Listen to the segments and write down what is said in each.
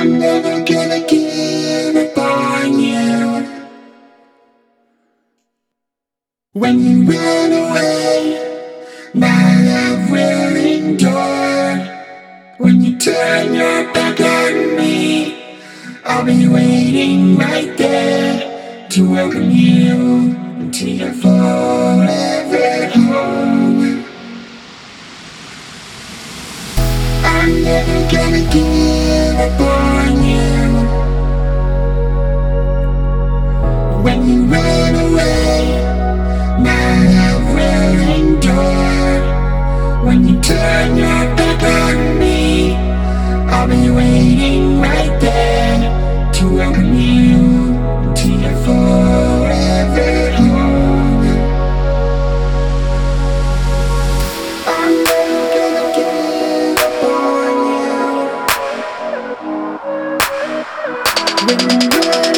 I'm never gonna give up on you. When you run away, my love will endure. When you turn your back on me, I'll be waiting right there to welcome you into your forever I'm never gonna give up on you. When you run away, my love will endure. When you turn your back on me, I'll be waiting right there to welcome you to your forever When you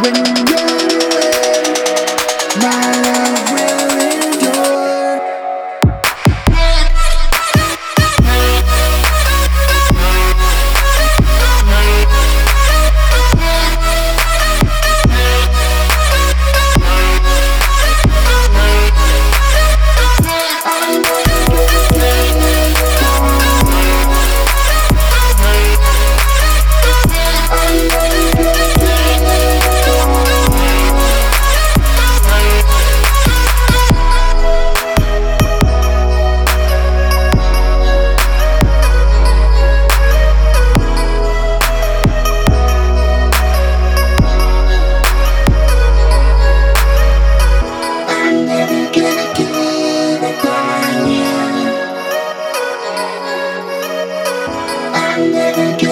When you're my love never get